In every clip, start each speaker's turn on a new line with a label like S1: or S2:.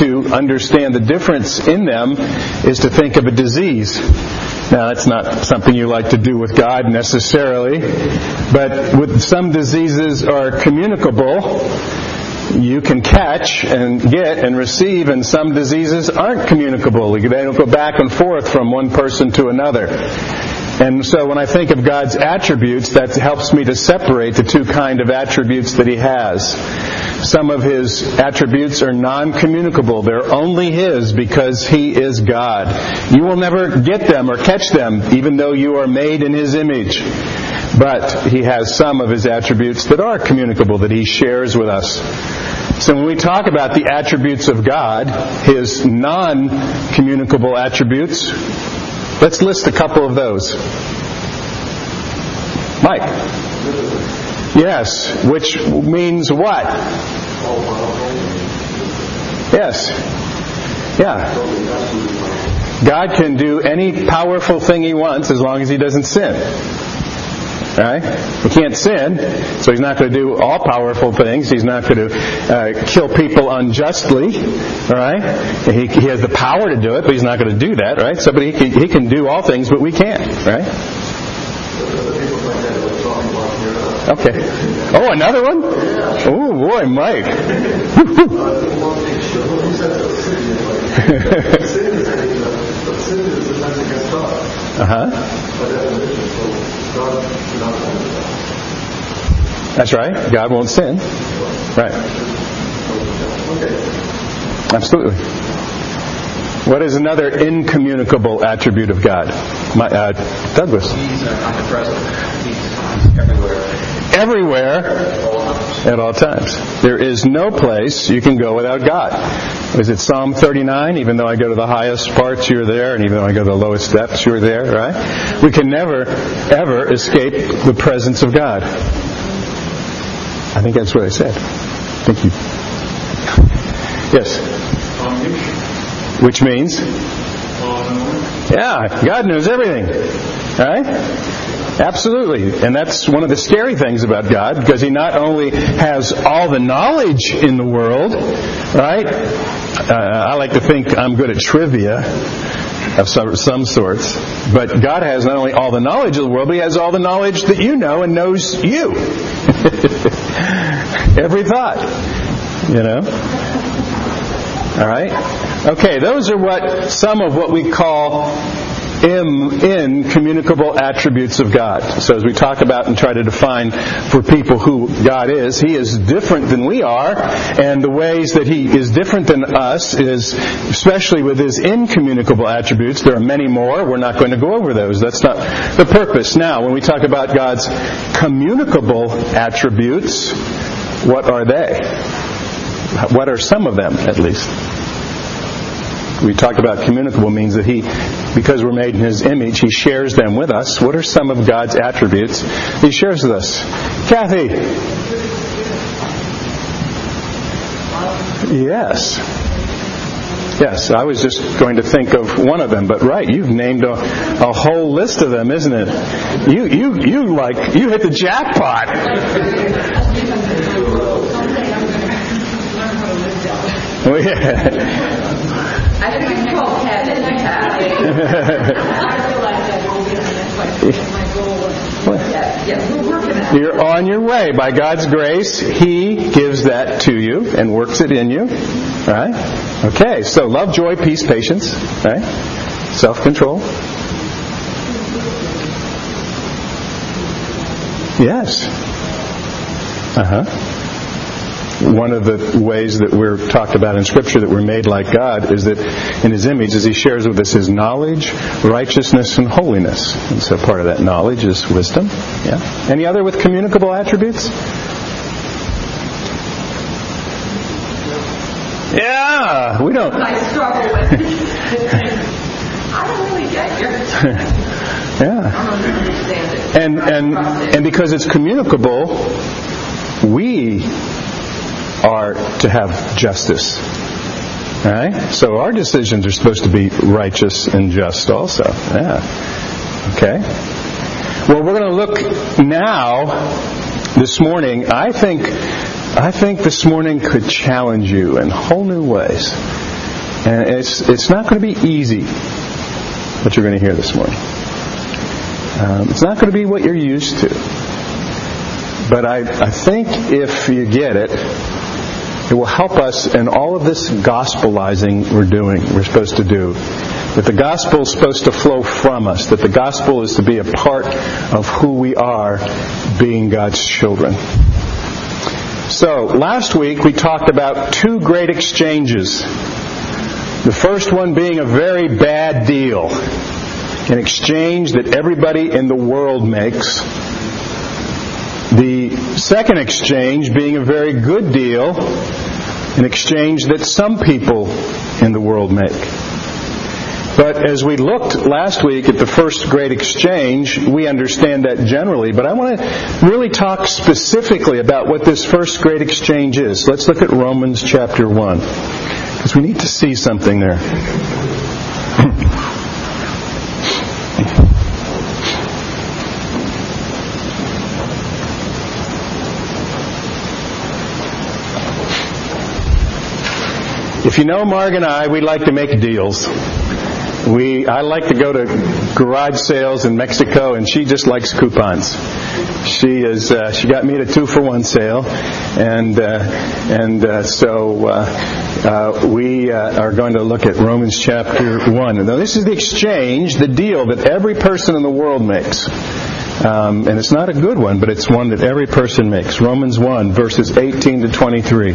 S1: to understand the difference in them is to think of a disease. Now, that's not something you like to do with God necessarily, but with some diseases are communicable. You can catch and get and receive, and some diseases aren't communicable. They don't go back and forth from one person to another. And so when I think of God's attributes, that helps me to separate the two kind of attributes that He has. Some of His attributes are non-communicable. They're only His because He is God. You will never get them or catch them, even though you are made in His image. But He has some of His attributes that are communicable, that He shares with us. So when we talk about the attributes of God, His non-communicable attributes, Let's list a couple of those. Mike. Yes, which means what? Yes. Yeah. God can do any powerful thing he wants as long as he doesn't sin. Right? He can't sin, so he's not going to do all powerful things. He's not going to uh, kill people unjustly. Right? He, he, has the power to do it, but he's not going to do that. Right? So, but he can, he can do all things, but we can't. Right? Okay. Oh, another one? Oh boy, Mike. uh huh. That's right. God won't sin. Right. Absolutely. What is another incommunicable attribute of God? My, uh, Douglas.
S2: He's uh, omnipresent. He's, he's everywhere.
S1: Everywhere at all times. There is no place you can go without God. Is it Psalm 39? Even though I go to the highest parts, you're there, and even though I go to the lowest depths, you're there, right? We can never, ever escape the presence of God. I think that's what I said. Thank you. Yes. Which means? Yeah, God knows everything. Right? Absolutely. And that's one of the scary things about God because He not only has all the knowledge in the world, right? Uh, I like to think I'm good at trivia of some, some sorts. But God has not only all the knowledge of the world, but He has all the knowledge that you know and knows you. Every thought. You know? All right? Okay, those are what some of what we call incommunicable attributes of God. So as we talk about and try to define for people who God is, He is different than we are, and the ways that He is different than us is, especially with His incommunicable attributes, there are many more. We're not going to go over those. That's not the purpose. Now, when we talk about God's communicable attributes, what are they? What are some of them, at least? We talked about communicable means that He, because we're made in His image, He shares them with us. What are some of God's attributes He shares with us? Kathy. Yes. Yes, I was just going to think of one of them, but right, you've named a, a whole list of them, isn't it? You, you, you like, you hit the jackpot. Oh, yeah.
S3: I think it's called heaven.
S1: You're on your way. By God's grace, He gives that to you and works it in you. Right? Okay, so love, joy, peace, patience. Right? Self control. Yes. Uh huh one of the ways that we're talked about in Scripture that we're made like God is that in His image, as He shares with us His knowledge, righteousness, and holiness. And so part of that knowledge is wisdom. Yeah. Any other with communicable attributes? Yeah, we don't.
S3: I struggle with I don't really get your.
S1: yeah. And and and because it's communicable, we are to have justice. All right? So our decisions are supposed to be righteous and just also. Yeah. Okay? Well, we're going to look now this morning. I think I think this morning could challenge you in whole new ways. And it's, it's not going to be easy, what you're going to hear this morning. Um, it's not going to be what you're used to. But I, I think if you get it, it will help us in all of this gospelizing we're doing, we're supposed to do. That the gospel is supposed to flow from us, that the gospel is to be a part of who we are being God's children. So, last week we talked about two great exchanges. The first one being a very bad deal, an exchange that everybody in the world makes. The second exchange being a very good deal, an exchange that some people in the world make. But as we looked last week at the first great exchange, we understand that generally. But I want to really talk specifically about what this first great exchange is. Let's look at Romans chapter 1. Because we need to see something there. If you know Marg and I, we like to make deals. We, I like to go to garage sales in Mexico, and she just likes coupons. She is, uh, she got me at a two for one sale, and uh, and uh, so uh, uh, we uh, are going to look at Romans chapter one. Now, this is the exchange, the deal that every person in the world makes. Um, and it's not a good one, but it's one that every person makes. Romans 1, verses 18 to 23.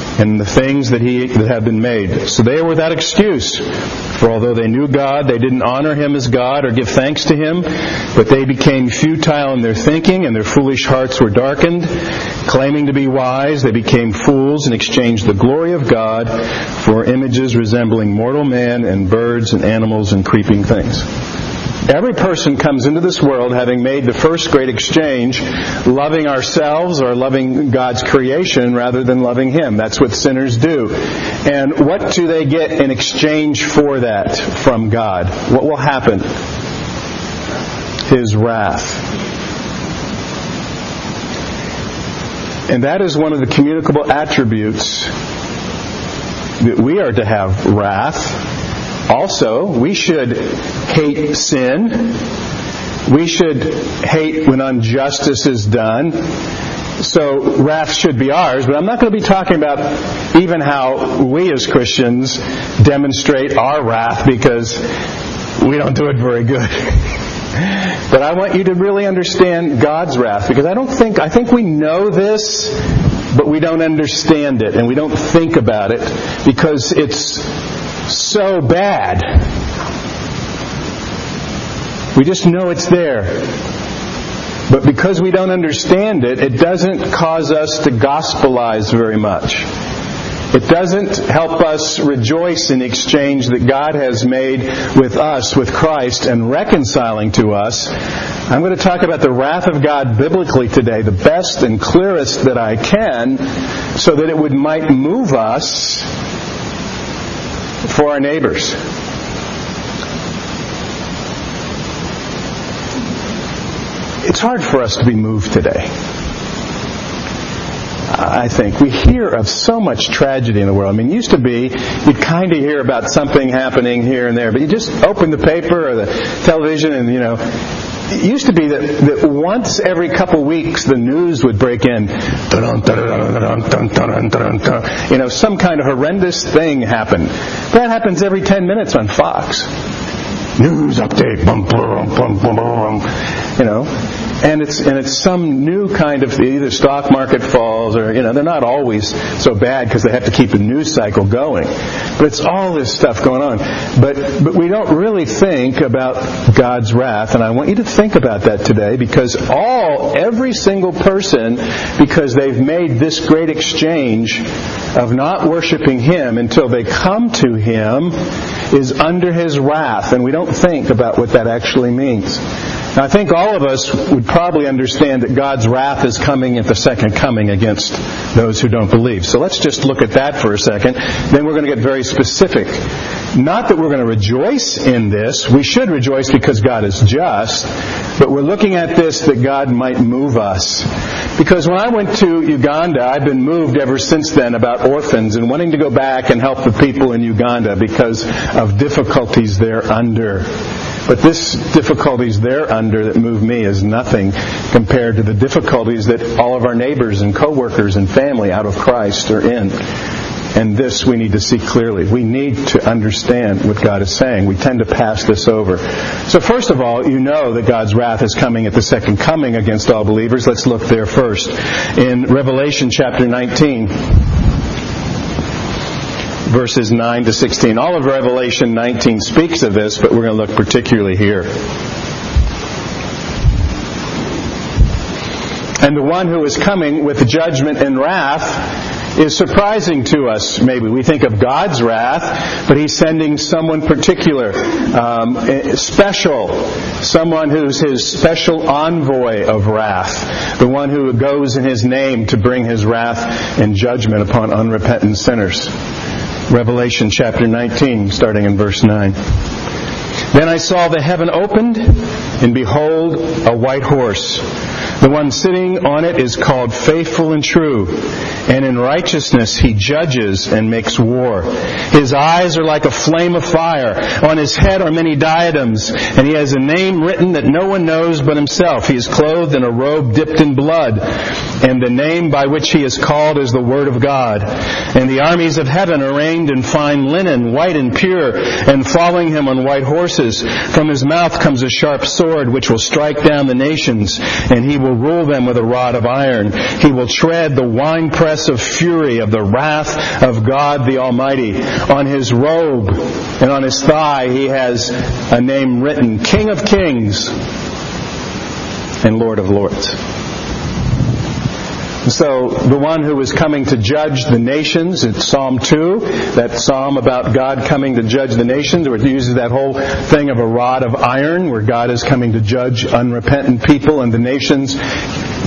S1: and the things that he that have been made. So they are without excuse. For although they knew God, they didn't honor him as God or give thanks to him, but they became futile in their thinking, and their foolish hearts were darkened. Claiming to be wise, they became fools and exchanged the glory of God for images resembling mortal man and birds and animals and creeping things. Every person comes into this world having made the first great exchange, loving ourselves or loving God's creation rather than loving Him. That's what sinners do. And what do they get in exchange for that from God? What will happen? His wrath. And that is one of the communicable attributes that we are to have wrath. Also, we should hate sin. We should hate when injustice is done. So wrath should be ours, but I'm not going to be talking about even how we as Christians demonstrate our wrath because we don't do it very good. But I want you to really understand God's wrath because I don't think, I think we know this, but we don't understand it and we don't think about it because it's so bad. We just know it's there. But because we don't understand it, it doesn't cause us to gospelize very much. It doesn't help us rejoice in the exchange that God has made with us, with Christ, and reconciling to us. I'm going to talk about the wrath of God biblically today, the best and clearest that I can, so that it would might move us for our neighbors. It's hard for us to be moved today. I think. We hear of so much tragedy in the world. I mean, it used to be you'd kind of hear about something happening here and there, but you just open the paper or the television and, you know, it used to be that, that once every couple weeks the news would break in. You know, some kind of horrendous thing happened. That happens every 10 minutes on Fox. News update. You know. And it's and it's some new kind of either stock market falls or you know they're not always so bad because they have to keep the news cycle going. But it's all this stuff going on. But but we don't really think about God's wrath and I want you to think about that today because all every single person because they've made this great exchange of not worshiping him until they come to him is under his wrath. And we don't think about what that actually means now, I think all of us would probably understand that God's wrath is coming at the second coming against those who don't believe. So let's just look at that for a second. Then we're going to get very specific. Not that we're going to rejoice in this. We should rejoice because God is just. But we're looking at this that God might move us. Because when I went to Uganda, I've been moved ever since then about orphans and wanting to go back and help the people in Uganda because of difficulties they're under. But this difficulties they're under that move me is nothing compared to the difficulties that all of our neighbors and coworkers and family out of Christ are in. And this we need to see clearly. We need to understand what God is saying. We tend to pass this over. So first of all, you know that God's wrath is coming at the second coming against all believers. Let's look there first. In Revelation chapter 19, verses 9 to 16. All of Revelation 19 speaks of this, but we're going to look particularly here. And the one who is coming with judgment and wrath is surprising to us, maybe. We think of God's wrath, but He's sending someone particular, um, special, someone who's His special envoy of wrath, the one who goes in His name to bring His wrath and judgment upon unrepentant sinners. Revelation chapter 19, starting in verse 9. Then I saw the heaven opened, and behold, a white horse. The one sitting on it is called faithful and true, and in righteousness he judges and makes war. His eyes are like a flame of fire. On his head are many diadems, and he has a name written that no one knows but himself. He is clothed in a robe dipped in blood, and the name by which he is called is the Word of God. And the armies of heaven arrayed in fine linen, white and pure, and following him on white horses. From his mouth comes a sharp sword which will strike down the nations, and he will rule them with a rod of iron. He will tread the winepress of fury of the wrath of God the Almighty. On his robe and on his thigh he has a name written, King of Kings and Lord of Lords. So the one who is coming to judge the nations, it's Psalm 2, that psalm about God coming to judge the nations, where it uses that whole thing of a rod of iron, where God is coming to judge unrepentant people and the nations.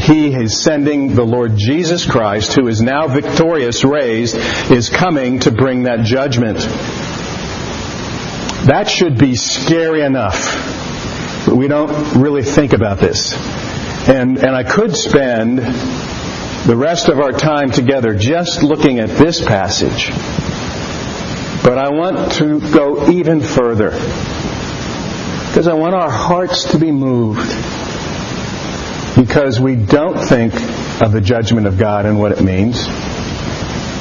S1: He is sending the Lord Jesus Christ, who is now victorious, raised, is coming to bring that judgment. That should be scary enough. But we don't really think about this. And, and I could spend the rest of our time together just looking at this passage. But I want to go even further. Because I want our hearts to be moved. Because we don't think of the judgment of God and what it means.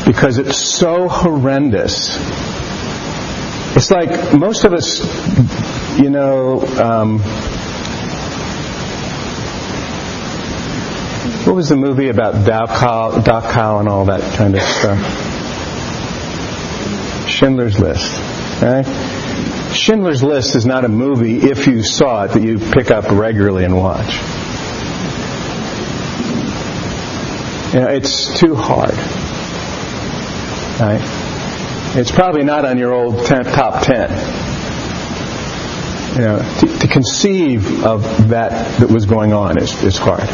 S1: Because it's so horrendous. It's like most of us, you know, um, what was the movie about Dachau, and all that kind of stuff? Schindler's List. Right? Schindler's List is not a movie, if you saw it, that you pick up regularly and watch. You know, it's too hard. Right? It's probably not on your old ten, top ten. You know, to, to, conceive of that that was going on is, is hard.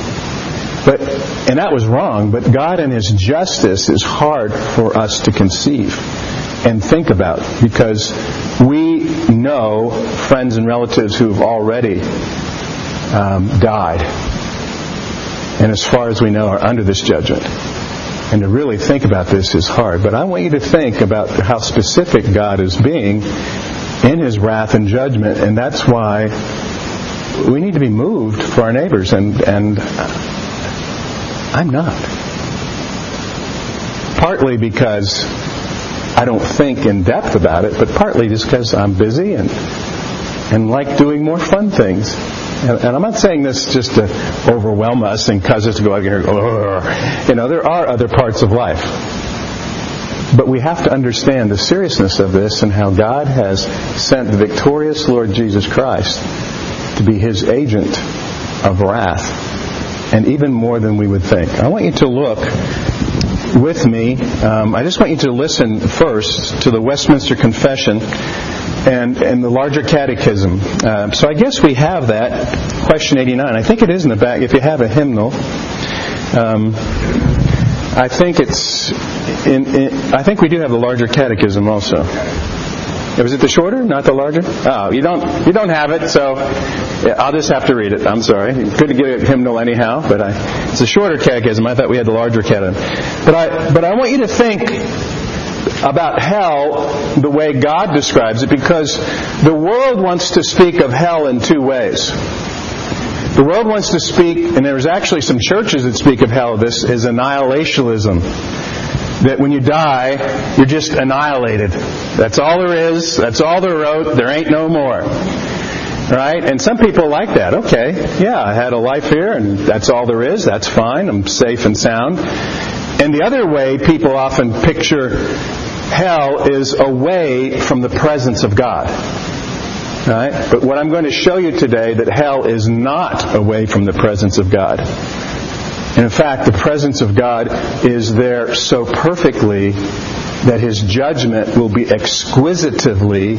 S1: But, and that was wrong, but God and His justice is hard for us to conceive and think about because we know friends and relatives who've already um, died. And as far as we know, are under this judgment. And to really think about this is hard. But I want you to think about how specific God is being in His wrath and judgment. And that's why we need to be moved for our neighbors. And, and I'm not. Partly because I don't think in depth about it, but partly just because I'm busy and and like doing more fun things. And, and I'm not saying this just to overwhelm us and cause us to go out here you know, there are other parts of life. But we have to understand the seriousness of this and how God has sent the victorious Lord Jesus Christ to be his agent of wrath. And even more than we would think. I want you to look with me. Um, I just want you to listen first to the Westminster Confession and, and the larger catechism. Uh, so I guess we have that, question 89. I think it is in the back if you have a hymnal. Um, I think it's in, in, I think we do have the larger catechism also. Was it the shorter, not the larger? Oh, you don't you don't have it, so I'll just have to read it. I'm sorry. Couldn't get a hymnal anyhow, but I, it's a shorter catechism. I thought we had the larger catechism. But I but I want you to think about hell the way God describes it because the world wants to speak of hell in two ways. The world wants to speak, and there's actually some churches that speak of hell, this is annihilationism. That when you die, you're just annihilated. That's all there is. That's all there wrote. There ain't no more. Right? And some people like that. Okay, yeah, I had a life here and that's all there is. That's fine. I'm safe and sound. And the other way people often picture hell is away from the presence of God. Right? But what I'm going to show you today that hell is not away from the presence of God. And in fact, the presence of God is there so perfectly that his judgment will be exquisitely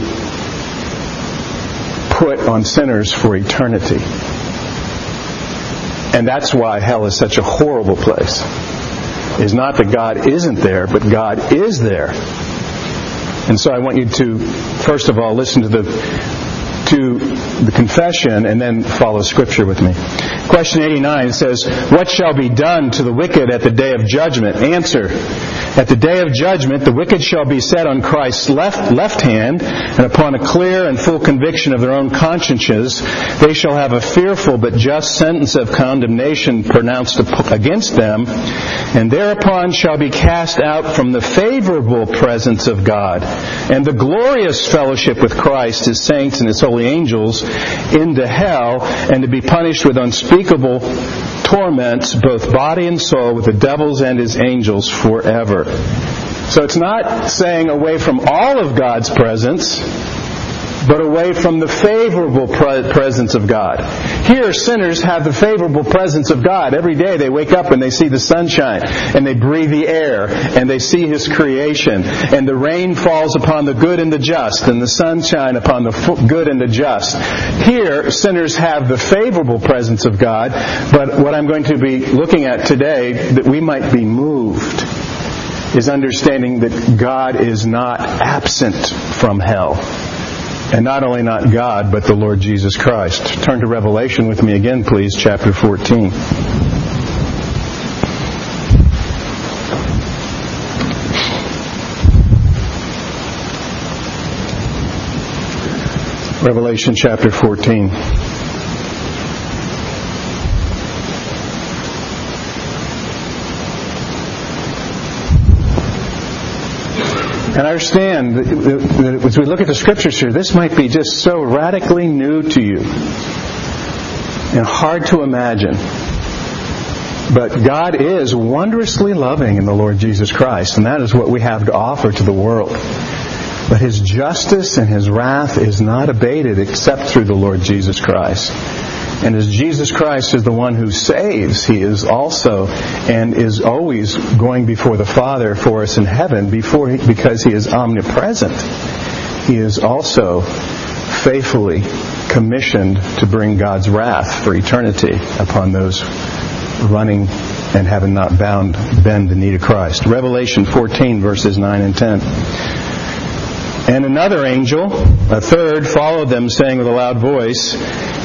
S1: put on sinners for eternity. And that's why hell is such a horrible place. Is not that God isn't there, but God is there. And so I want you to, first of all, listen to the to the confession and then follow scripture with me. Question 89 says, What shall be done to the wicked at the day of judgment? Answer. At the day of judgment, the wicked shall be set on Christ's left, left hand, and upon a clear and full conviction of their own consciences, they shall have a fearful but just sentence of condemnation pronounced against them, and thereupon shall be cast out from the favorable presence of God, and the glorious fellowship with Christ, his saints, and his holy angels, into hell, and to be punished with unspeakable torments, both body and soul, with the devils and his angels forever. So it's not saying away from all of God's presence, but away from the favorable presence of God. Here, sinners have the favorable presence of God. Every day they wake up and they see the sunshine, and they breathe the air, and they see His creation, and the rain falls upon the good and the just, and the sunshine upon the good and the just. Here, sinners have the favorable presence of God, but what I'm going to be looking at today, that we might be moved, is understanding that God is not absent from hell. And not only not God, but the Lord Jesus Christ. Turn to Revelation with me again, please, chapter 14. Revelation chapter 14. And I understand that as we look at the scriptures here, this might be just so radically new to you and hard to imagine. But God is wondrously loving in the Lord Jesus Christ, and that is what we have to offer to the world. But His justice and His wrath is not abated except through the Lord Jesus Christ. And as Jesus Christ is the one who saves, He is also and is always going before the Father for us in heaven before he, because He is omnipresent. He is also faithfully commissioned to bring God's wrath for eternity upon those running and having not bound bend the knee to Christ. Revelation 14 verses 9 and 10. And another angel, a third, followed them, saying with a loud voice,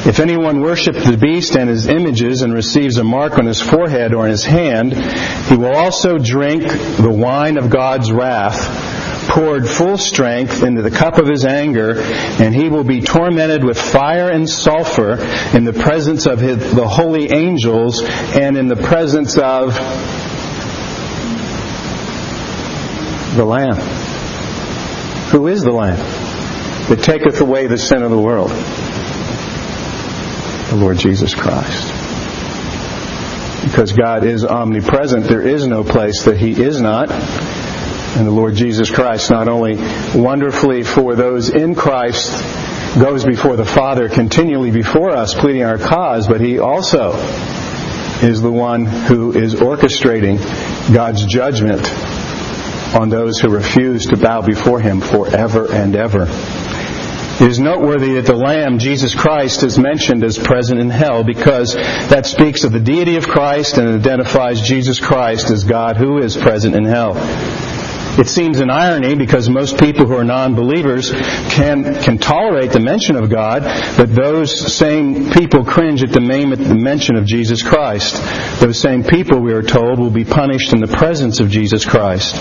S1: If anyone worships the beast and his images and receives a mark on his forehead or in his hand, he will also drink the wine of God's wrath, poured full strength into the cup of his anger, and he will be tormented with fire and sulfur in the presence of his, the holy angels and in the presence of the Lamb. Who is the Lamb that taketh away the sin of the world? the Lord Jesus Christ. Because God is omnipresent, there is no place that He is not. And the Lord Jesus Christ, not only wonderfully for those in Christ, goes before the Father continually before us, pleading our cause, but He also is the one who is orchestrating God's judgment on those who refuse to bow before Him forever and ever. It is noteworthy that the Lamb, Jesus Christ, is mentioned as present in hell because that speaks of the deity of Christ and identifies Jesus Christ as God who is present in hell. It seems an irony because most people who are non-believers can, can tolerate the mention of God, but those same people cringe at the name, at the mention of Jesus Christ. Those same people, we are told, will be punished in the presence of Jesus Christ,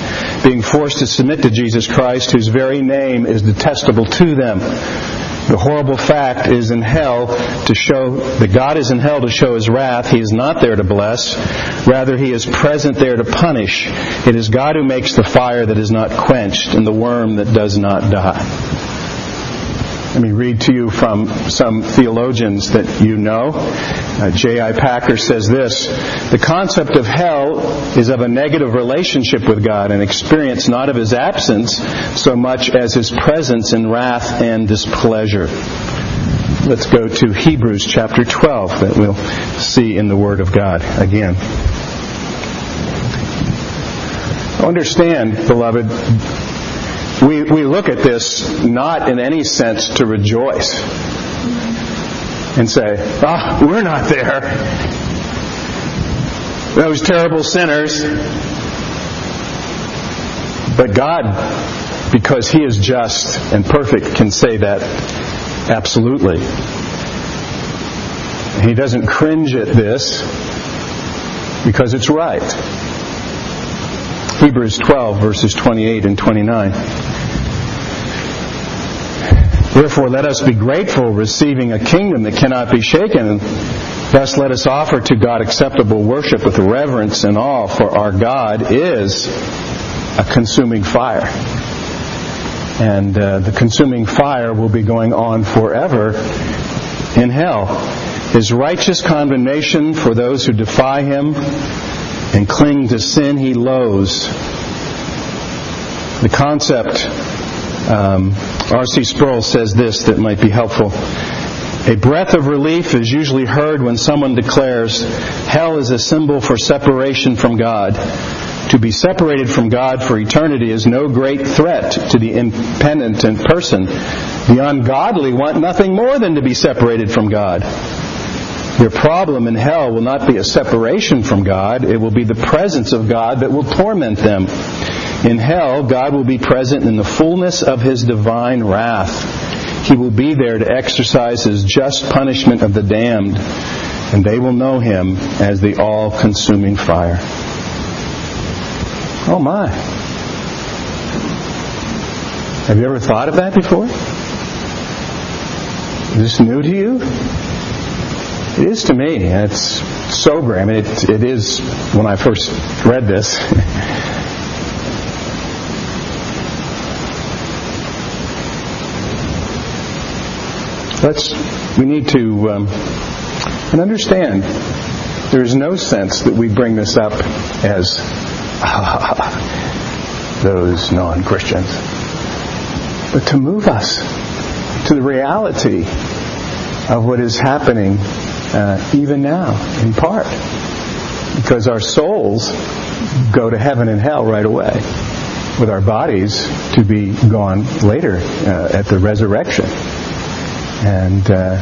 S1: being forced to submit to Jesus Christ, whose very name is detestable to them. The horrible fact is in hell to show that God is in hell to show his wrath. He is not there to bless. Rather, he is present there to punish. It is God who makes the fire that is not quenched and the worm that does not die. Let me read to you from some theologians that you know. Uh, J.I. Packer says this The concept of hell is of a negative relationship with God, an experience not of his absence so much as his presence in wrath and displeasure. Let's go to Hebrews chapter 12 that we'll see in the Word of God again. Understand, beloved, we, we look at this not in any sense to rejoice and say, ah, oh, we're not there. Those terrible sinners. But God, because He is just and perfect, can say that absolutely. He doesn't cringe at this because it's right. Hebrews 12, verses 28 and 29. Therefore, let us be grateful, receiving a kingdom that cannot be shaken. Thus, let us offer to God acceptable worship with reverence and awe, for our God is a consuming fire. And uh, the consuming fire will be going on forever in hell. His righteous condemnation for those who defy him and cling to sin he loathes. The concept, um, R.C. Sproul says this that might be helpful. A breath of relief is usually heard when someone declares, Hell is a symbol for separation from God. To be separated from God for eternity is no great threat to the impenitent person. The ungodly want nothing more than to be separated from God. Your problem in hell will not be a separation from God, it will be the presence of God that will torment them. In hell, God will be present in the fullness of His divine wrath. He will be there to exercise His just punishment of the damned, and they will know Him as the all consuming fire. Oh my. Have you ever thought of that before? Is this new to you? It is to me. It's sobering. I mean, it, it is when I first read this. Let's. We need to um, and understand. There is no sense that we bring this up as those non-Christians, but to move us to the reality of what is happening uh, even now, in part. Because our souls go to heaven and hell right away, with our bodies to be gone later uh, at the resurrection. And uh,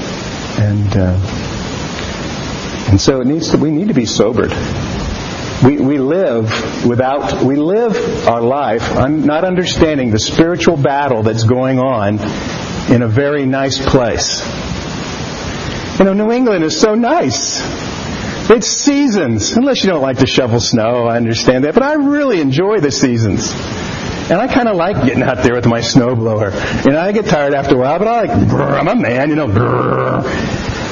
S1: and uh, and so it needs to. We need to be sobered. We, we live without, we live our life not understanding the spiritual battle that's going on in a very nice place. You know, New England is so nice. It's seasons. Unless you don't like to shovel snow, I understand that. But I really enjoy the seasons. And I kind of like getting out there with my snowblower. You know, I get tired after a while, but I like, I'm a man, you know.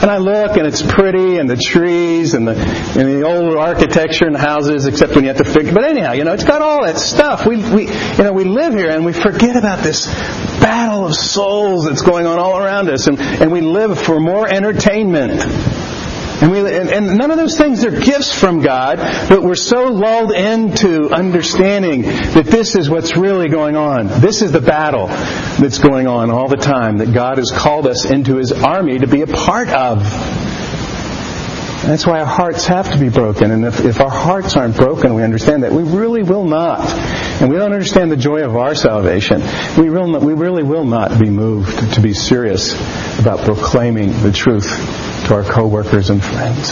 S1: And I look and it's pretty and the trees and the and the old architecture and the houses, except when you have to figure. But anyhow, you know, it's got all that stuff. We we you know we live here and we forget about this battle of souls that's going on all around us, and and we live for more entertainment. And, we, and, and, none of those things are gifts from God, but we're so lulled into understanding that this is what's really going on. This is the battle that's going on all the time that God has called us into His army to be a part of. That's why our hearts have to be broken. And if, if our hearts aren't broken, we understand that we really will not. And we don't understand the joy of our salvation. We, will not, we really will not be moved to be serious about proclaiming the truth to our coworkers and friends.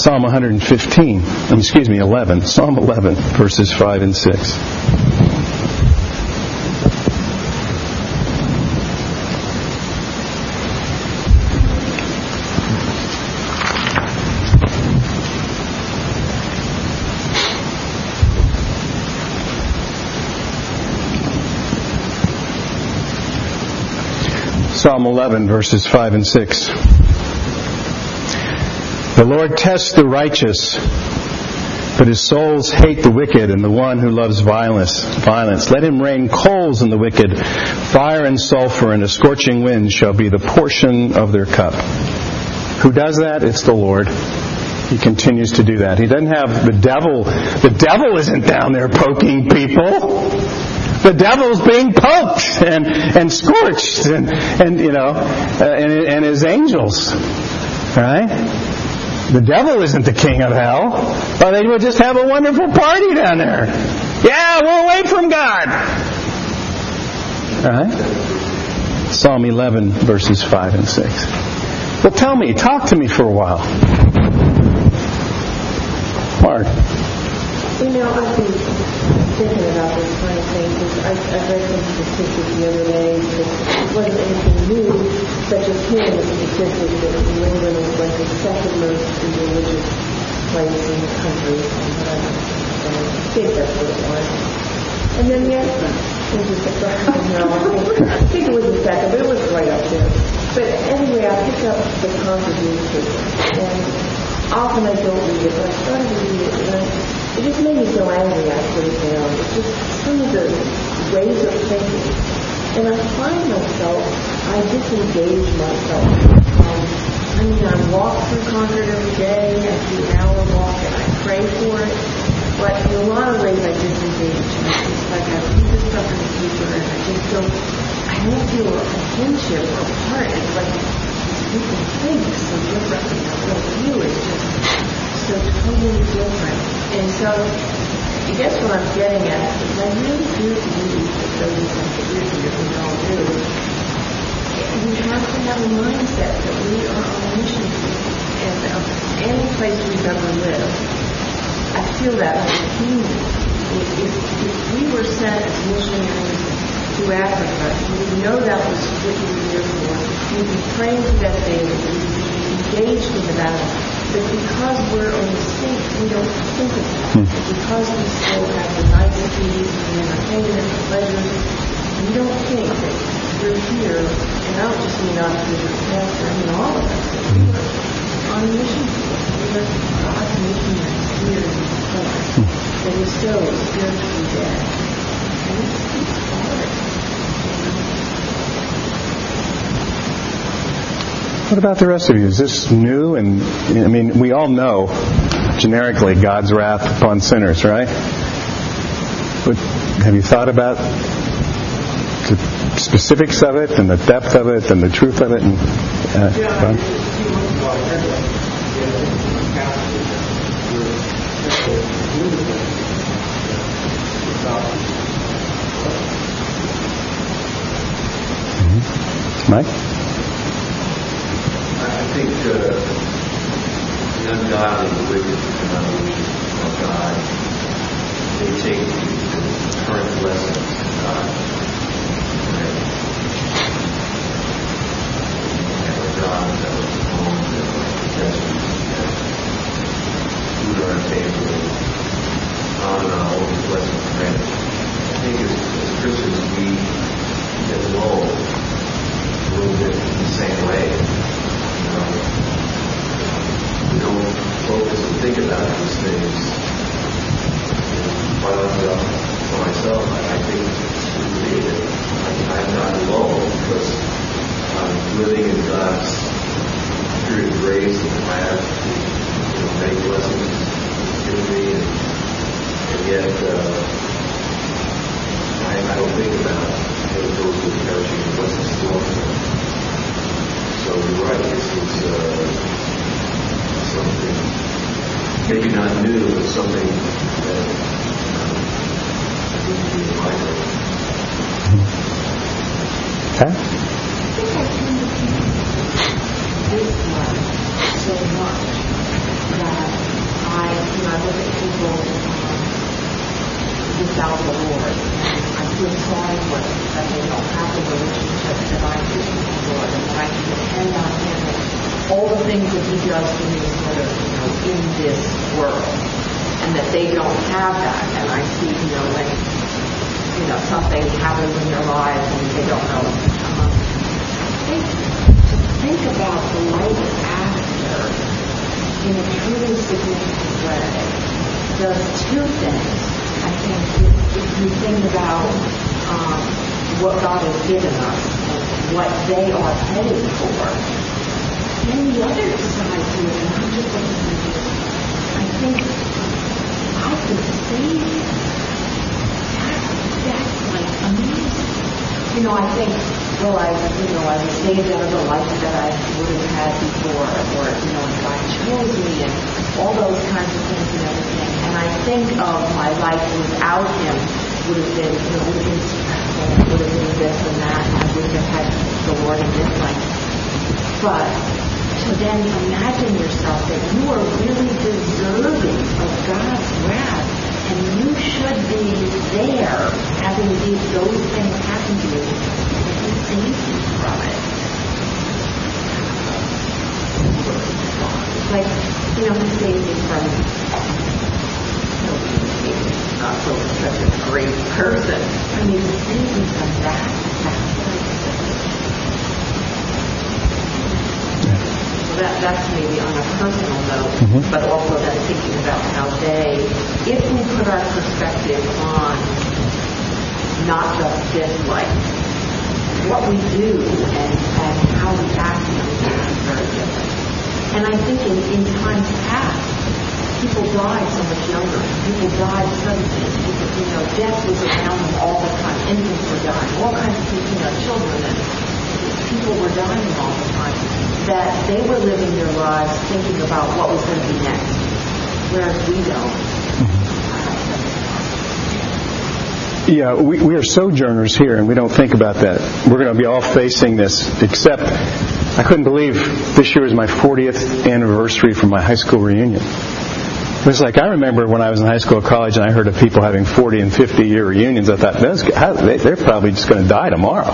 S1: Psalm 115, excuse me, 11. Psalm 11, verses 5 and 6. Psalm 11, verses 5 and 6. The Lord tests the righteous, but his souls hate the wicked and the one who loves violence. Violence. Let him rain coals on the wicked. Fire and sulfur and a scorching wind shall be the portion of their cup. Who does that? It's the Lord. He continues to do that. He doesn't have the devil. The devil isn't down there poking people the devil's being poked and, and scorched and, and you know, uh, and, and his angels. Right? The devil isn't the king of hell. Or they would just have a wonderful party down there. Yeah, we're away from God. Right? Psalm 11, verses 5 and 6. Well, tell me, talk to me for a while. Mark.
S4: You know, I've been thinking about this kind of thing because I, I read some statistics the other day that it wasn't anything new, but Japan was statistics that New England was like the second most religious place in the country. And I think that's what it was. And then yes, it was the first, no, I think, I think it was the second, but it was right up there. But anyway, I picked up the Concord newspaper, and often I don't read it, but I started to read it, and I it just made me so angry, I put it. It's just some of the ways of thinking. And I find myself, I disengage myself. Um, I mean, I walk through Concord every day, I do an hour walk, and I pray for it. But in a lot of ways, I disengage. It's like I read the stuff in the paper, and I just don't, I don't feel a kinship or a part. It's like people think so differently. What you is just so totally different. And so I guess what I'm getting at is I really do believe that those that live here, we all do, we have to have a mindset that we are on a mission and uh, any place we've ever lived. I feel that as a human. If, if, we were sent as missionaries to Africa, we know that was what we were here for. We'd be praying for that daily. We'd be engaged in the battle. But because we're on the state, we don't think of that. Hmm. Because we still have the niceties and the entertainment and pleasures, we don't think that we're here, and I don't just mean us as a pastor, I mean all of us, that we are on a mission field. We are God's missionaries here in this place hmm. that is so spiritually dead. And it's, it's hard.
S1: What about the rest of you? Is this new? And I mean, we all know generically God's wrath upon sinners, right? But have you thought about the specifics of it and the depth of it and the truth of it? And, uh, yeah, mm-hmm. Mike?
S2: Think uh, the ungodly, the wicked, the of God, they take the current lessons of God. And a God that was food table, on. I think as, as Christians, we get lulled a little bit the same way
S5: we
S6: don't focus and think about these things. Quite honestly, for myself, I, think
S5: that I'm not alone because I'm living in God's of
S1: grace and
S3: I have you know, many blessings in me, and, and yet uh, I, I, don't think about those who are perishing blessings. So you're right, this is
S6: uh, something maybe not new, but something that uh, um, we need to be mindful of.
S1: Okay.
S3: So much that I, you know, I look at people without the Lord I feel for them that they don't have the relationship that I the Lord, and I can depend on Him and all the things that He does for me sort of, you know, in this world, and that they don't have that, and I see, you know, when you know, something happens in their lives and they don't know. Um, think to think about the life after in a truly significant way does two things. I think if, you think about um, what God has given us and what they are headed for, then the other side to it, and I'm just looking at this, I think I could save them that's like amazing. You know, I think, well, I, you know, I was saved out of the life that I would have had before, or, you know, God chose me, and all those kinds of things and everything. I think of my life without Him would have been, you know, would have been would have been this and that, and I wouldn't have had the Lord in this life. But to then imagine yourself that you are really deserving of God's wrath and you should be there having these, those things happen to you and he saves you from it. Like, you know, he saves you from you know, being not so such a great person. I mean, he saves you from that. That's what I So that, that's maybe on a personal note,
S1: Mhm.
S3: but also then thinking about how they, if we put our perspective on not just this life, what we do and, and how we act in is very different. And I think in, in times past, people died so much younger. People died suddenly. People, you know, death was around them all the time. Infants were dying. All kinds of people, you know, children and people were dying all the time. That they were living their lives thinking about what was going to be next, whereas we don't.
S1: Yeah, we, we are sojourners here, and we don't think about that. We're going to be all facing this, except I couldn't believe this year was my 40th anniversary from my high school reunion. It was like, I remember when I was in high school or college and I heard of people having 40 and 50 year reunions, I thought, those, how, they, they're probably just going to die tomorrow.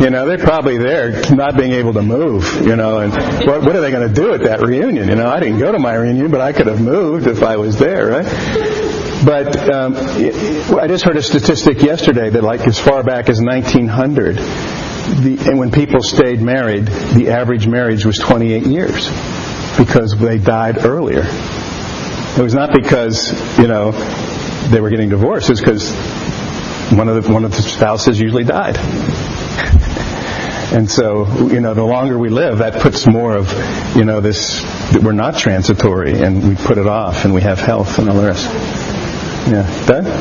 S1: You know, they're probably there not being able to move, you know, and what, what are they going to do at that reunion? You know, I didn't go to my reunion, but I could have moved if I was there, right? But um, I just heard a statistic yesterday that, like as far back as 1900, the, and when people stayed married, the average marriage was 28 years because they died earlier. It was not because you know they were getting divorced; it's because one of the one of the spouses usually died. And so, you know, the longer we live, that puts more of, you know, this, that we're not transitory and we put it off and we have health and all the rest. Yeah. Doug?
S5: You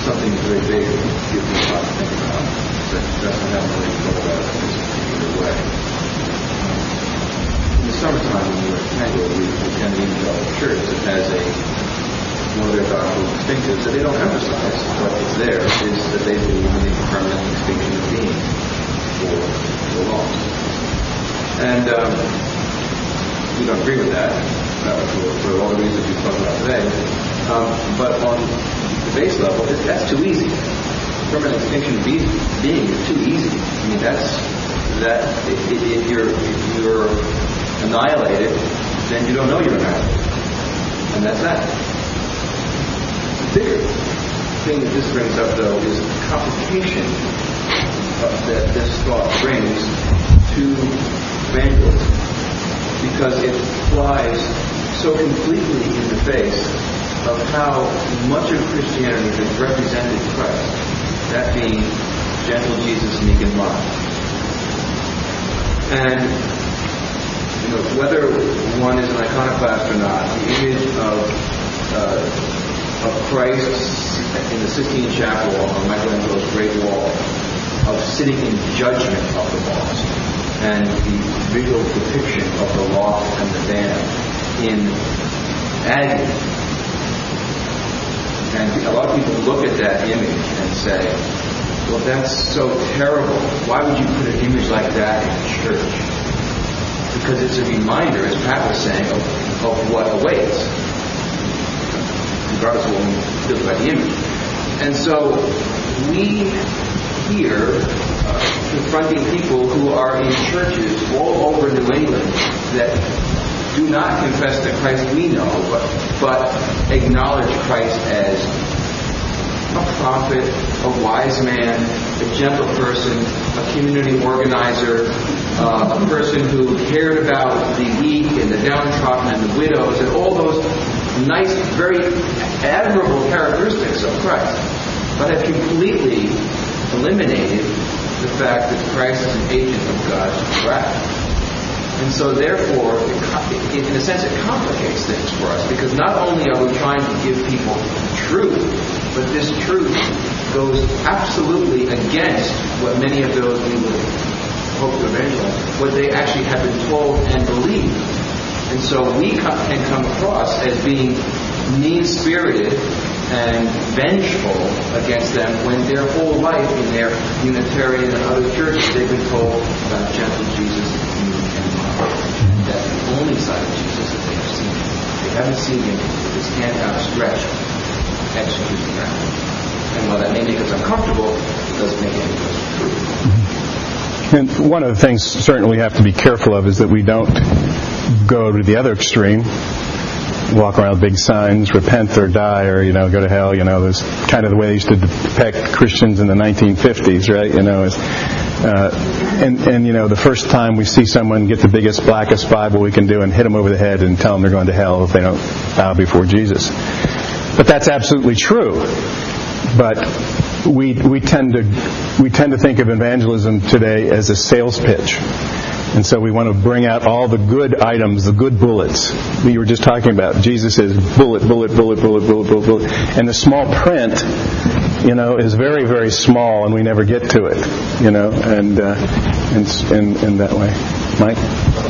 S5: something very big to think about. That doesn't have really thought about it in this particular way. In the summertime when we were at Tango, we attend the Evangelical Church that has a one of their doctrinal distinctives that they don't emphasize, but it's there, is that they believe in the permanent extinction of being for the lost. And um, we don't agree with that uh, for, for all the reasons we've talked about today. Um, but on the base level, it, that's too easy. Permanent extinction of being, is too easy. I mean, that's that. If, if you're if you're annihilated, then you don't know you're annihilated, and that's that. The bigger thing that this brings up, though, is the complication that this thought brings to evangelism because it flies so completely in the face of how much of Christianity has represented Christ, that being gentle Jesus, meek and mild. And you know, whether one is an iconoclast or not, the image of uh, of Christ in the Sistine Chapel on Michelangelo's Great Wall, of sitting in judgment of the lost, and the visual depiction of the lost and the damned in agony. And a lot of people look at that image and say, well, that's so terrible. Why would you put an image like that in a church? Because it's a reminder, as Pat was saying, of, of what awaits, regardless of what we feel the image. And so we here uh, confronting people who are in churches all over New England that do not confess the Christ we know, but, but acknowledge Christ as a prophet, a wise man, a gentle person, a community organizer, uh, a person who cared about the weak and the downtrodden and the widows and all those nice, very admirable characteristics of Christ, but have completely eliminated the fact that Christ is an agent of God's wrath. And so, therefore, it, in a sense, it complicates things for us because not only are we trying to give people truth, but this truth goes absolutely against what many of those we would hope to evangelize, what they actually have been told and believe. And so we can come across as being mean-spirited and vengeful against them when their whole life in their Unitarian and other churches they've been told about gentle Jesus and mm-hmm. that's the only side of Jesus that they have seen. They haven't seen him with his hand outstretched, executing that. And while that may make us uncomfortable, it doesn't make any.
S1: And one of the things certainly we have to be careful of is that we don't go to the other extreme, walk around with big signs, repent or die, or you know, go to hell. You know, there's kind of the way they used to depict Christians in the 1950s, right? You know, is uh, and, and, you know, the first time we see someone get the biggest, blackest Bible we can do and hit them over the head and tell them they're going to hell if they don't bow before Jesus. But that's absolutely true. But we, we, tend to, we tend to think of evangelism today as a sales pitch. And so we want to bring out all the good items, the good bullets that you were just talking about. Jesus says bullet, bullet, bullet, bullet, bullet, bullet, bullet. And the small print, you know, is very, very small and we never get to it, you know, and, uh, in, in, in that way. Mike?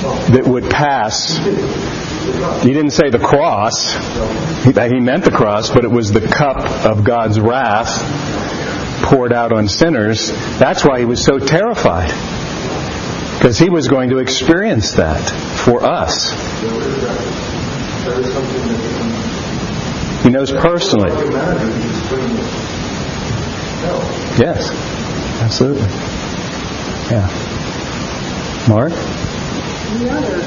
S1: that would pass? He didn't say the cross. He, meant the cross, but it was the cup of God's wrath poured out on sinners. That's why he was so terrified. Because he was going to experience that for us. He knows personally. Yes, absolutely. Yeah. Mark?
S4: The other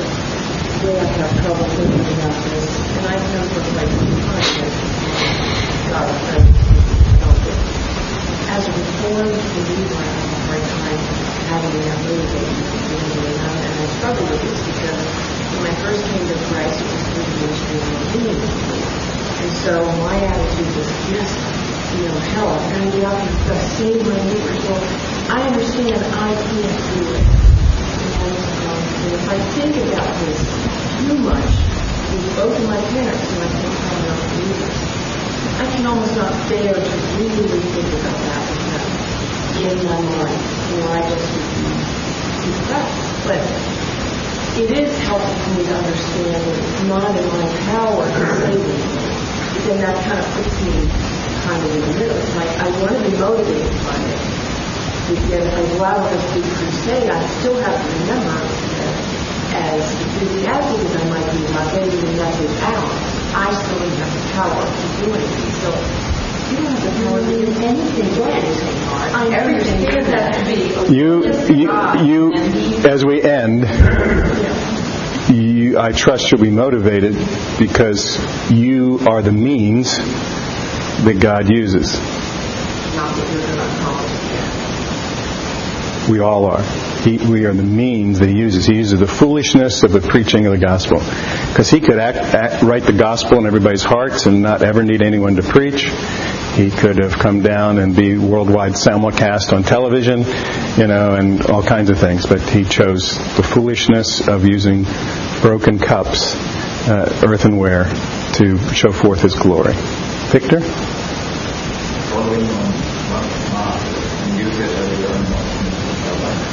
S4: way I have trouble thinking about this, and I come from like context, God it. As a reformed believer, I have a hard time having that me, and I, struggle with this because when I first came to Christ, it was through the ministry of the And so my attitude was, yes, you know, help. And we often say my neighbors, well, I understand I can't do it. And, if I think about this too much, with both of my parents who I think are not believers, I can almost not bear to really think about that in my mind. Know, I just refuse too. But it is helpful for me to understand that it's not in my power to save it. Then that kind of puts me kind of in the middle. It's like I want to be motivated by it. Because as loud as we crusade, I still have to remember that as enthusiastic as I might be about getting the message out, I still don't have the power to do anything. So you don't have the power to do anything. I understand that to be a
S1: You,
S4: to
S1: you, you, as we end, you, I trust you'll be motivated because you are the means that God uses.
S4: not that you're going to accomplish it.
S1: We all are. He, we are the means that he uses. He uses the foolishness of the preaching of the gospel. Because he could act, act, write the gospel in everybody's hearts and not ever need anyone to preach. He could have come down and be worldwide simulcast on television, you know, and all kinds of things. But he chose the foolishness of using broken cups, uh, earthenware, to show forth his glory. Victor?
S2: following on what Mark and you said earlier on about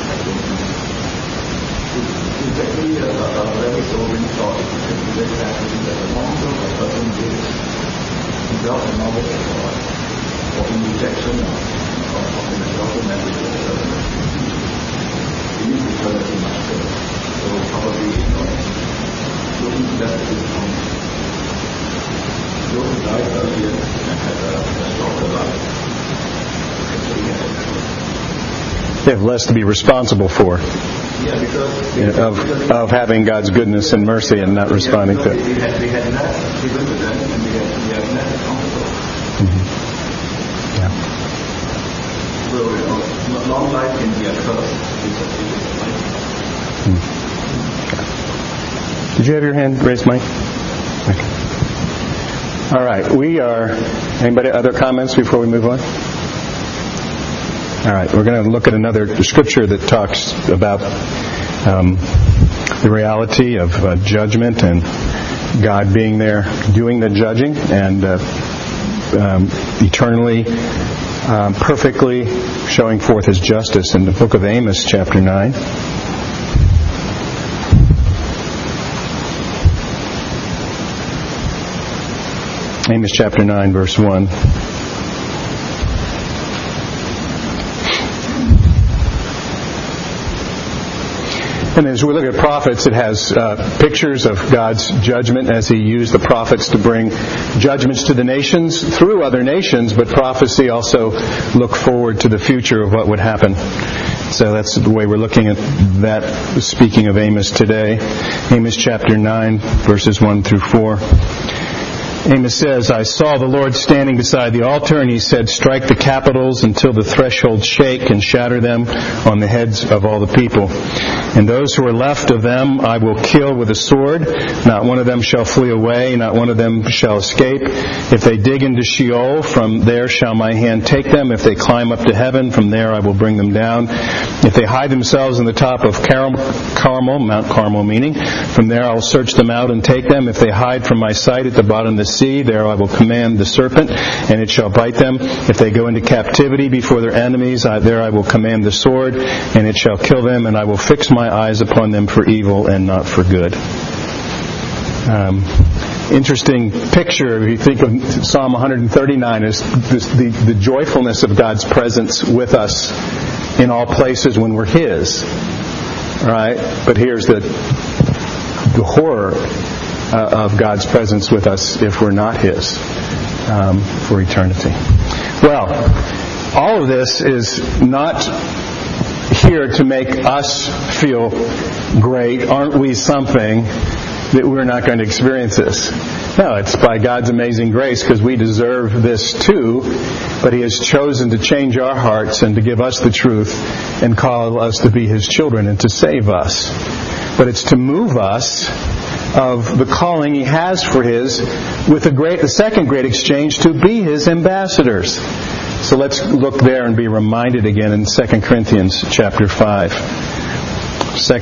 S2: I think actually a, a very sobering thought exactly that the a person without the knowledge of God or in rejection of, of, of the message of God, he needs eternity much further. So probably, you know, looking back at his own those who died earlier and had a, a shorter life
S1: They have less to be responsible for Of, of having God's goodness and mercy and not responding to it. Yeah.
S2: Long life.
S1: Did you have your hand raised, Mike? Okay. All right. We are. Anybody other comments before we move on? All right. We're going to look at another scripture that talks about um, the reality of uh, judgment and God being there doing the judging and uh, um, eternally, um, perfectly showing forth His justice in the book of Amos, chapter nine. Amos chapter 9, verse 1. And as we look at prophets, it has uh, pictures of God's judgment as He used the prophets to bring judgments to the nations through other nations, but prophecy also look forward to the future of what would happen. So that's the way we're looking at that, speaking of Amos today. Amos chapter 9, verses 1 through 4. Amos says, I saw the Lord standing beside the altar, and he said, Strike the capitals until the thresholds shake and shatter them on the heads of all the people. And those who are left of them I will kill with a sword. Not one of them shall flee away, not one of them shall escape. If they dig into Sheol, from there shall my hand take them. If they climb up to heaven, from there I will bring them down. If they hide themselves in the top of Carmel, Mount Carmel meaning, from there I will search them out and take them. If they hide from my sight at the bottom of the sea, there I will command the serpent, and it shall bite them. If they go into captivity before their enemies, I, there I will command the sword, and it shall kill them, and I will fix my eyes upon them for evil and not for good. Um, interesting picture, if you think of Psalm 139, is this, the, the joyfulness of God's presence with us in all places when we're His. Right? But here's the, the horror uh, of God's presence with us if we're not His um, for eternity. Well, all of this is not here to make us feel great. Aren't we something that we're not going to experience this? No, it's by God's amazing grace because we deserve this too, but He has chosen to change our hearts and to give us the truth and call us to be His children and to save us. But it's to move us of the calling he has for his with the great the second great exchange to be his ambassadors. So let's look there and be reminded again in 2 Corinthians chapter 5. 2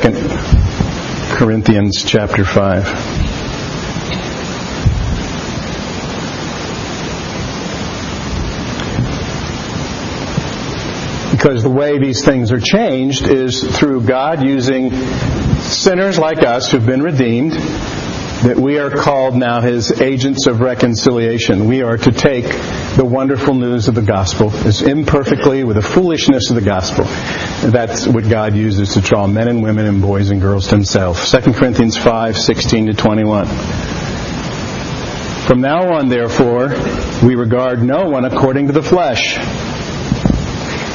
S1: Corinthians chapter 5. Because the way these things are changed is through God using sinners like us who've been redeemed, that we are called now His agents of reconciliation. We are to take the wonderful news of the gospel as imperfectly with the foolishness of the gospel. That's what God uses to draw men and women and boys and girls to Himself. 2 Corinthians 5, 16 to 21. From now on, therefore, we regard no one according to the flesh.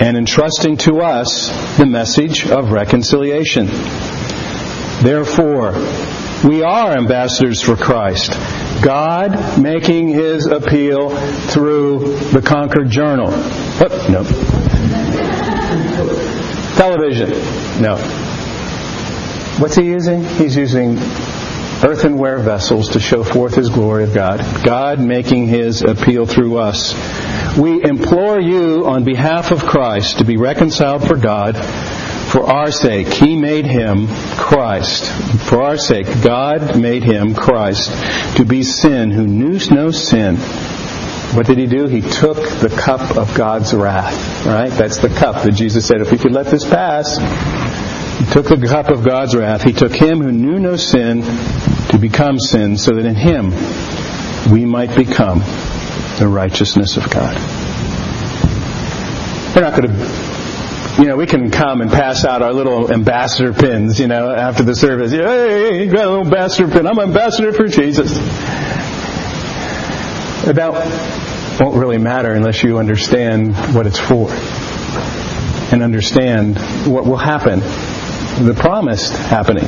S1: and entrusting to us the message of reconciliation. Therefore, we are ambassadors for Christ. God making his appeal through the Concord Journal. Oh, no. Television. No. What's he using? He's using earthenware vessels to show forth his glory of God. God making his appeal through us. We implore you on behalf of Christ to be reconciled for God. For our sake, He made Him Christ. For our sake, God made Him Christ to be sin who knew no sin. What did He do? He took the cup of God's wrath. Right? That's the cup that Jesus said, if we could let this pass. He took the cup of God's wrath. He took Him who knew no sin to become sin so that in Him we might become the righteousness of God. We're not going to, you know, we can come and pass out our little ambassador pins, you know, after the service. Hey, you got a little ambassador pin. I'm ambassador for Jesus. That won't really matter unless you understand what it's for and understand what will happen, the promised happening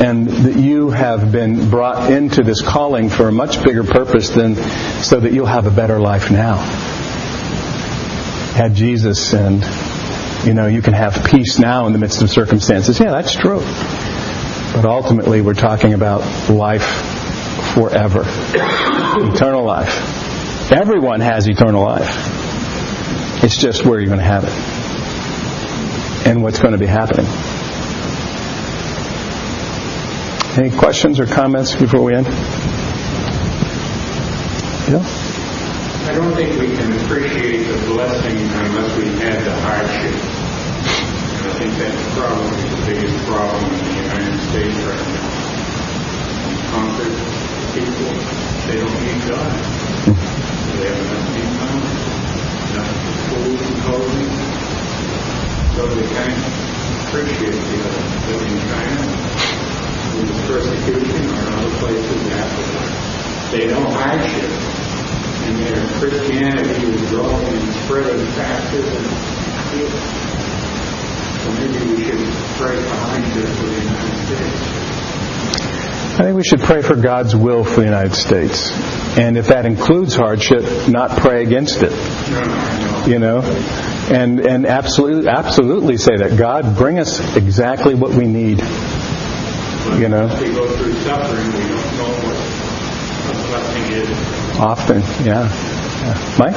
S1: and that you have been brought into this calling for a much bigger purpose than so that you'll have a better life now. Had Jesus and you know, you can have peace now in the midst of circumstances. Yeah, that's true. But ultimately we're talking about life forever. eternal life. Everyone has eternal life. It's just where you're going to have it. And what's going to be happening. Any questions or comments before we end?
S7: Yeah? I don't think we can appreciate the blessing unless we had the hardship. And I think that's probably the biggest problem in the United States right now. Conquered people, they don't need God. Hmm. They have enough income, enough food and clothing. So they can't appreciate the other living in China with persecution or in other places in Africa. They know hardship. And their Christianity is growing and spreading faster than healing. So maybe we should pray for hardship for the United States.
S1: I think we should pray for God's will for the United States. And if that includes hardship, not pray against it. You know? And and absolutely absolutely say that. God bring us exactly what we need you know.
S7: we go through suffering, we don't know what blessing is.
S1: Often, yeah. yeah. Mike?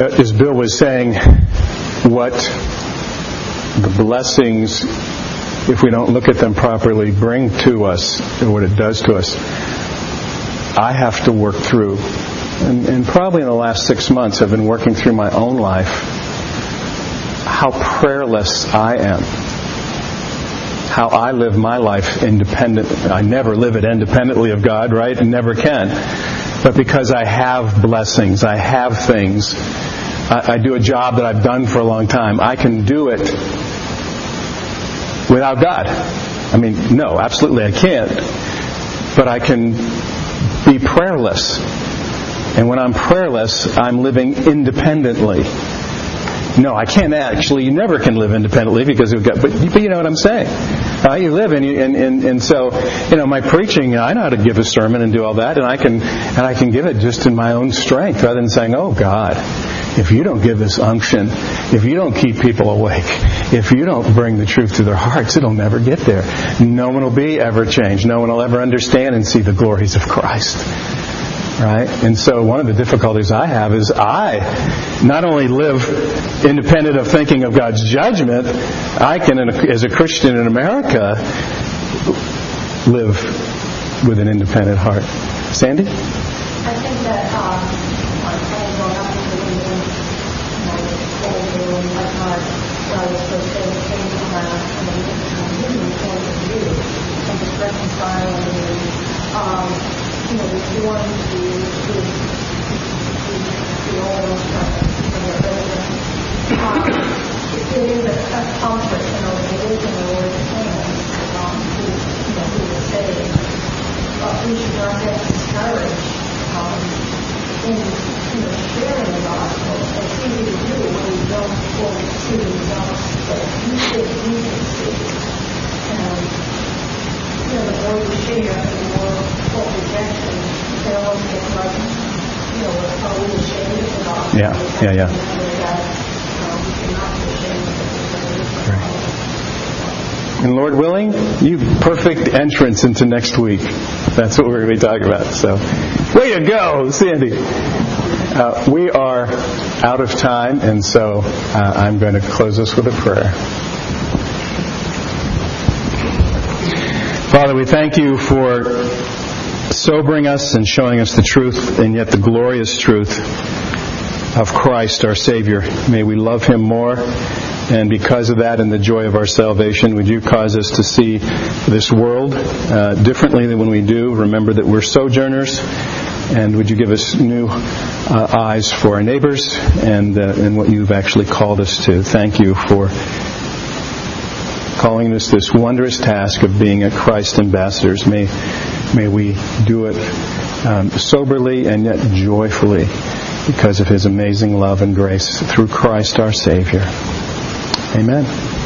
S1: Uh, as Bill was saying, what the blessings, if we don't look at them properly, bring to us, and what it does to us, I have to work through. And, and probably in the last six months, I've been working through my own life how prayerless I am. How I live my life independent. I never live it independently of God, right? And never can. But because I have blessings, I have things, I, I do a job that I've done for a long time, I can do it without God. I mean, no, absolutely I can't. But I can be prayerless. And when I'm prayerless, I'm living independently. No, I can't actually. You never can live independently because you've got. But, but you know what I'm saying. Uh, you live and, you, and, and and so you know my preaching. I know how to give a sermon and do all that, and I can and I can give it just in my own strength rather than saying, "Oh God, if you don't give this unction, if you don't keep people awake, if you don't bring the truth to their hearts, it'll never get there. No one will be ever changed. No one will ever understand and see the glories of Christ." right? And so one of the difficulties I have is I not only live independent of thinking of God's judgment, I can, as a Christian in America, live with an independent heart. Sandy?
S8: I think that um, I'm kind of going up into the my whole in my heart, I was supposed to came from a from a human point of view and just reconciling and um, you know, reform to to the old from the religion. Um, it is a, a comfort, you know, it is the Lord's hands, um, who, you know, who will save uh, we should not get discouraged um, in know, sharing the gospel. Easy to do we don't the we we can see. And, you know, we the full rejection, they like, you know, are we ashamed of the gospel?
S1: Yeah, yeah, yeah. And Lord willing, you perfect entrance into next week. That's what we're going to be talking about. So, way to go, Sandy. Uh, we are out of time, and so uh, I'm going to close us with a prayer. Father, we thank you for sobering us and showing us the truth, and yet the glorious truth of Christ our Savior. May we love Him more. And because of that and the joy of our salvation, would you cause us to see this world uh, differently than when we do? Remember that we're sojourners. And would you give us new uh, eyes for our neighbors and, uh, and what you've actually called us to? Thank you for calling us this wondrous task of being a Christ ambassadors. May, may we do it um, soberly and yet joyfully because of his amazing love and grace through Christ our Savior. Amen.